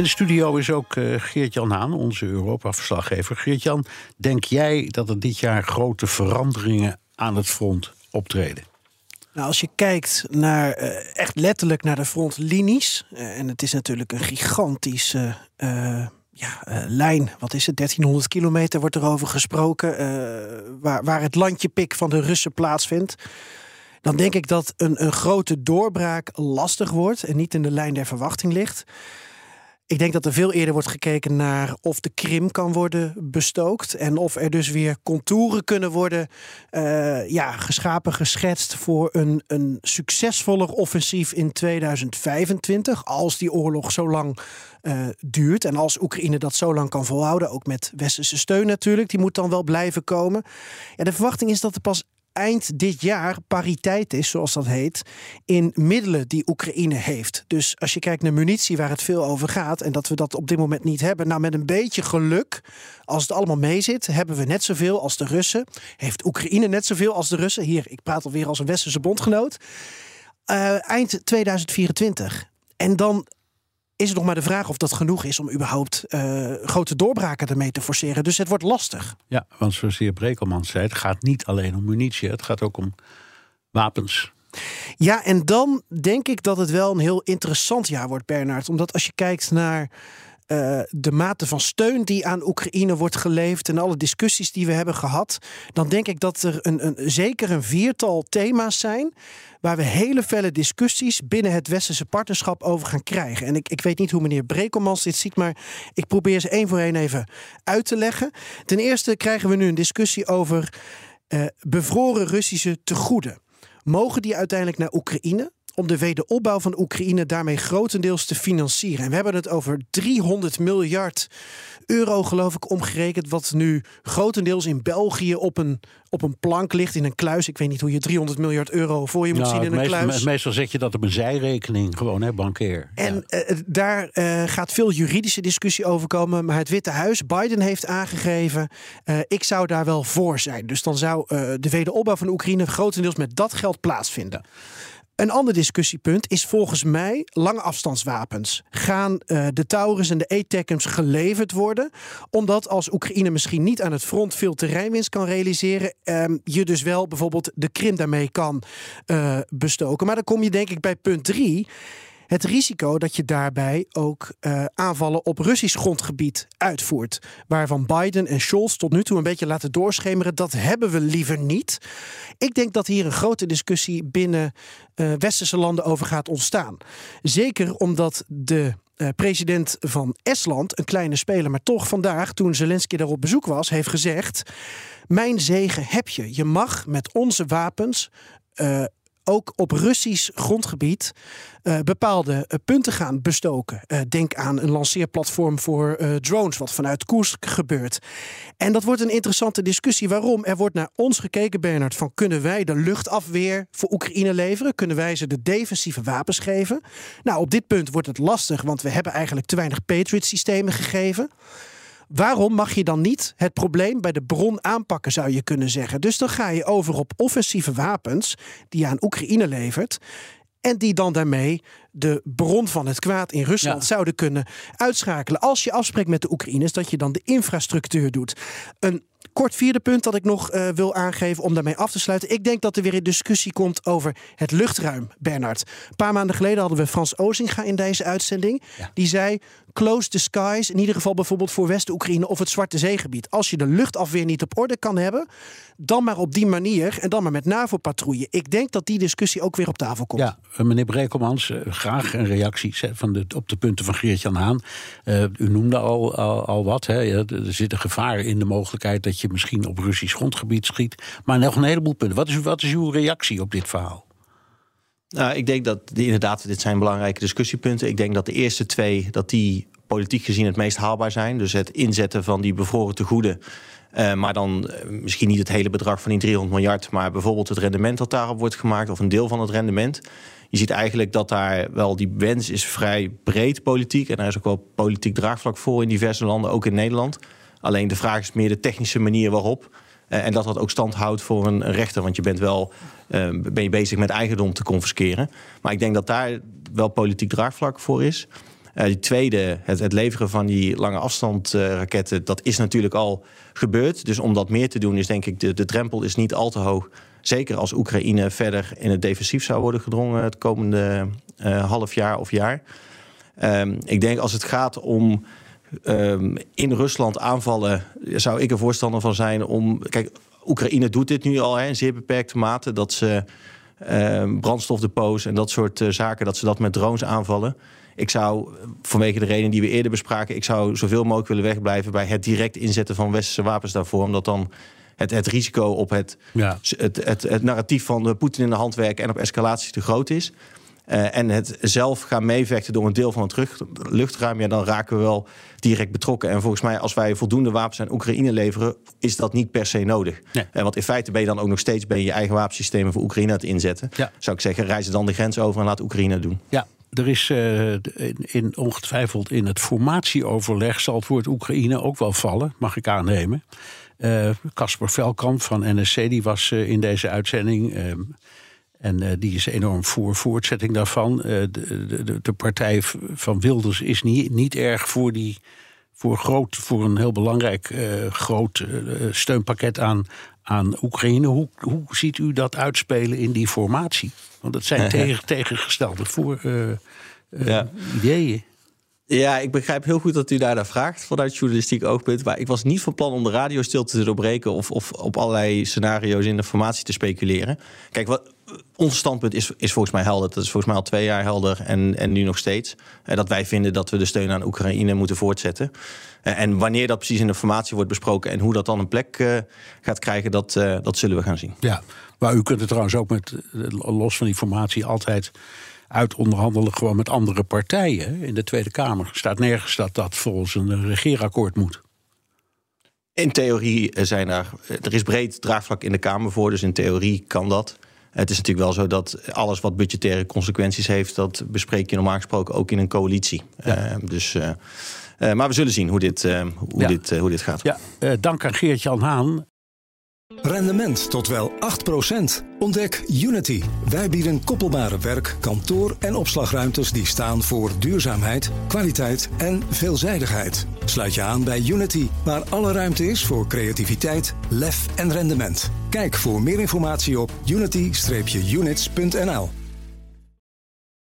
In de studio is ook uh, Geert-Jan Haan, onze Europa-verslaggever. Geert-Jan, denk jij dat er dit jaar grote veranderingen aan het front optreden? Nou, als je kijkt naar uh, echt letterlijk naar de frontlinies, uh, en het is natuurlijk een gigantische ja, lijn, wat is het, 1300 kilometer wordt erover gesproken, waar, waar het landjepik van de Russen plaatsvindt dan denk ik dat een, een grote doorbraak lastig wordt en niet in de lijn der verwachting ligt. Ik denk dat er veel eerder wordt gekeken naar of de Krim kan worden bestookt. En of er dus weer contouren kunnen worden uh, ja, geschapen, geschetst voor een, een succesvoller offensief in 2025. Als die oorlog zo lang uh, duurt. En als Oekraïne dat zo lang kan volhouden, ook met westerse steun natuurlijk, die moet dan wel blijven komen. Ja, de verwachting is dat er pas eind dit jaar pariteit is, zoals dat heet, in middelen die Oekraïne heeft. Dus als je kijkt naar munitie, waar het veel over gaat, en dat we dat op dit moment niet hebben, nou met een beetje geluk, als het allemaal meezit, hebben we net zoveel als de Russen. Heeft Oekraïne net zoveel als de Russen? Hier, ik praat alweer als een westerse bondgenoot. Uh, eind 2024. En dan is het nog maar de vraag of dat genoeg is om überhaupt uh, grote doorbraken ermee te forceren. Dus het wordt lastig. Ja, want zoals de heer Brekelman zei, het gaat niet alleen om munitie, het gaat ook om wapens. Ja, en dan denk ik dat het wel een heel interessant jaar wordt, Bernard. Omdat als je kijkt naar uh, de mate van steun die aan Oekraïne wordt geleverd en alle discussies die we hebben gehad, dan denk ik dat er een, een, zeker een viertal thema's zijn waar we hele felle discussies binnen het westerse partnerschap over gaan krijgen. En ik, ik weet niet hoe meneer Brekelmans dit ziet, maar ik probeer ze één voor één even uit te leggen. Ten eerste krijgen we nu een discussie over uh, bevroren Russische tegoeden. Mogen die uiteindelijk naar Oekraïne? Om de wederopbouw van Oekraïne daarmee grotendeels te financieren. En we hebben het over 300 miljard euro, geloof ik, omgerekend. Wat nu grotendeels in België op een, op een plank ligt, in een kluis. Ik weet niet hoe je 300 miljard euro voor je moet zien in een meestal, kluis. Meestal zeg je dat op een zijrekening, gewoon, hè, bankeer. En ja. uh, daar uh, gaat veel juridische discussie over komen. Maar het Witte Huis, Biden heeft aangegeven... Uh, ik zou daar wel voor zijn. Dus dan zou de wederopbouw van Oekraïne grotendeels met dat geld plaatsvinden. Een ander discussiepunt is volgens mij lange afstandswapens. Gaan uh, de Taurus en de ATACMS geleverd worden? Omdat als Oekraïne misschien niet aan het front veel terreinwinst kan realiseren, um, je dus wel bijvoorbeeld de Krim daarmee kan uh, bestoken. Maar dan kom je denk ik bij punt drie het risico dat je daarbij ook uh, aanvallen op Russisch grondgebied uitvoert. Waarvan Biden en Scholz tot nu toe een beetje laten doorschemeren. Dat hebben we liever niet. Ik denk dat hier een grote discussie binnen uh, westerse landen over gaat ontstaan. Zeker omdat de uh, president van Estland, een kleine speler, maar toch vandaag, toen Zelensky daar op bezoek was, heeft gezegd: Mijn zegen heb je. Je mag met onze wapens ook op Russisch grondgebied uh, bepaalde uh, punten gaan bestoken. Uh, denk aan een lanceerplatform voor drones, wat vanuit Koersk gebeurt. En dat wordt een interessante discussie. Waarom? Er wordt naar ons gekeken, Bernard, van kunnen wij de luchtafweer voor Oekraïne leveren? Kunnen wij ze de defensieve wapens geven? Nou, op dit punt wordt het lastig, want we hebben eigenlijk te weinig Patriot-systemen gegeven. Waarom mag je dan niet het probleem bij de bron aanpakken, zou je kunnen zeggen? Dus dan ga je over op offensieve wapens die je aan Oekraïne levert. En die dan daarmee de bron van het kwaad in Rusland ja. zouden kunnen uitschakelen. Als je afspreekt met de Oekraïners dat je dan de infrastructuur doet. Een kort vierde punt dat ik nog uh, wil aangeven om daarmee af te sluiten. Ik denk dat er weer een discussie komt over het luchtruim, Bernard. Een paar maanden geleden hadden we Frans Ozinga in deze uitzending. Ja. Die zei, close the skies, in ieder geval bijvoorbeeld voor West-Oekraïne of het Zwarte Zeegebied. Als je de luchtafweer niet op orde kan hebben, dan maar op die manier en dan maar met NAVO-patrouille. Ik denk dat die discussie ook weer op tafel komt. Ja, meneer Brekelmans, graag een reactie van de, op de punten van Geert-Jan Haan. Uh, u noemde al, al, wat, hè. er zit een gevaar in de mogelijkheid dat je misschien op Russisch grondgebied schiet. Maar nog een heleboel punten. Wat is, wat is uw reactie op dit verhaal? Nou, ik denk dat inderdaad, dit zijn belangrijke discussiepunten. Ik denk dat de eerste twee, dat die politiek gezien het meest haalbaar zijn. Dus het inzetten van die bevroren tegoeden. Uh, maar dan misschien niet het hele bedrag van die 300 miljard, maar bijvoorbeeld het rendement dat daarop wordt gemaakt, of een deel van het rendement. Je ziet eigenlijk dat daar wel die wens is vrij breed politiek. En er is ook wel politiek draagvlak voor in diverse landen, ook in Nederland. Alleen de vraag is meer de technische manier waarop. Uh, en dat dat ook stand houdt voor een, rechter. Want je bent wel uh, ben je bezig met eigendom te confisceren. Maar ik denk dat daar wel politiek draagvlak voor is. Uh, die tweede, het, het, leveren van die lange afstand raketten, dat is natuurlijk al gebeurd. Dus om dat meer te doen, is denk ik de, de drempel is niet al te hoog. Zeker als Oekraïne verder in het defensief zou worden gedrongen het komende half jaar of jaar. Um, ik denk als het gaat om um, in Rusland aanvallen, zou ik er voorstander van zijn om. Kijk, Oekraïne doet dit nu al hè, in zeer beperkte mate. Dat ze uh, brandstofdepots en dat soort uh, zaken, dat ze dat met drones aanvallen. Ik zou, vanwege de reden die we eerder bespraken, ik zou zoveel mogelijk willen wegblijven bij het direct inzetten van westerse wapens daarvoor. Omdat dan het, het risico op het, ja. het, het, het, narratief van Poetin in de hand werken en op escalatie te groot is. Uh, en het zelf gaan meevechten door een deel van het luchtruim, ja, dan raken we wel direct betrokken. En volgens mij, als wij voldoende wapens aan Oekraïne leveren, is dat niet per se nodig. Nee. Uh, want in feite ben je dan ook nog steeds ben je, je eigen wapensystemen voor Oekraïne aan het inzetten. Ja. Zou ik zeggen, reizen dan de grens over en laat Oekraïne doen. Ja, er is uh, in, in, ongetwijfeld in het formatieoverleg zal het woord Oekraïne ook wel vallen, mag ik aannemen. Casper Velkamp van NSC die was in deze uitzending. En uh, die is enorm voor voortzetting daarvan. Uh, de, de, de, partij van Wilders is niet, niet erg voor, die, voor, groot, voor een heel belangrijk uh, groot steunpakket aan, aan Oekraïne. Hoe, hoe ziet u dat uitspelen in die formatie? Want het zijn tegen, tegengestelde voor, ja. ideeën. Ja, ik begrijp heel goed dat u daar naar vraagt vanuit journalistiek oogpunt. Maar ik was niet van plan om de radiostilte te doorbreken of, of op allerlei scenario's in de formatie te speculeren. Kijk, wat, ons standpunt is, is volgens mij helder. Dat is volgens mij al twee jaar helder en, en nu nog steeds. Uh, dat wij vinden dat we de steun aan Oekraïne moeten voortzetten. Uh, en wanneer dat precies in de formatie wordt besproken en hoe dat dan een plek uh, gaat krijgen, dat, dat zullen we gaan zien. Ja, maar u kunt het trouwens ook met, los van die formatie altijd uit onderhandelen gewoon met andere partijen in de Tweede Kamer. Er staat nergens dat dat volgens een regeerakkoord moet. In theorie zijn er, er is breed draagvlak in de Kamer voor, dus in theorie kan dat. Het is natuurlijk wel zo dat alles wat budgettaire consequenties heeft, dat bespreek je normaal gesproken ook in een coalitie. Ja. Uh, dus, uh, uh, maar we zullen zien hoe dit, hoe ja. dit, hoe dit gaat. Ja, dank aan Geert-Jan Haan. Rendement tot wel 8%. Ontdek Unity. Wij bieden koppelbare werk, kantoor en opslagruimtes die staan voor duurzaamheid, kwaliteit en veelzijdigheid. Sluit je aan bij Unity, waar alle ruimte is voor creativiteit, lef en rendement. Kijk voor meer informatie op unity-units.nl.